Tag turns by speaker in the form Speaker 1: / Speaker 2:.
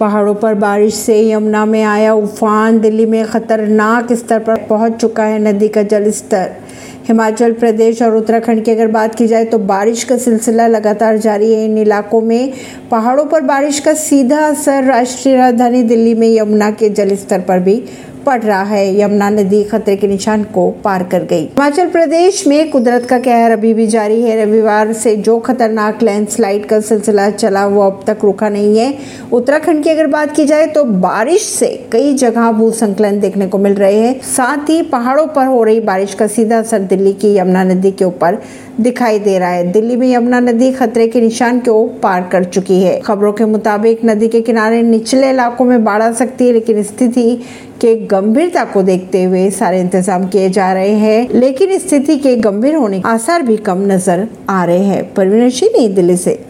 Speaker 1: पहाड़ों पर बारिश से यमुना में आया उफान, दिल्ली में खतरनाक स्तर पर पहुँच चुका है नदी का जल स्तर हिमाचल प्रदेश और उत्तराखंड की अगर बात की जाए तो बारिश का सिलसिला लगातार जारी है। इन इलाकों में पहाड़ों पर बारिश का सीधा असर राष्ट्रीय राजधानी दिल्ली में यमुना के जल स्तर पर भी पड़ रहा है। यमुना नदी खतरे के निशान को पार कर गई। हिमाचल प्रदेश में कुदरत का कहर अभी भी जारी है। रविवार से जो खतरनाक लैंडस्लाइड का सिलसिला चला, वो अब तक रुका नहीं है। उत्तराखंड की अगर बात की जाए तो बारिश से कई जगह भूसंकलन देखने को मिल रहे हैं। साथ ही पहाड़ों पर हो रही बारिश का सीधा असर दिल्ली की यमुना नदी के ऊपर दिखाई दे रहा है। दिल्ली में यमुना नदी खतरे के निशान को पार कर चुकी है। खबरों के मुताबिक नदी के किनारे निचले इलाकों में बाढ़ आ सकती है, लेकिन स्थिति के गंभीरता को देखते हुए सारे इंतज़ाम किए जा रहे हैं, लेकिन स्थिति के गंभीर होने के आसार भी कम नज़र आ रहे हैं। परवीन सिंह, नई दिल्ली से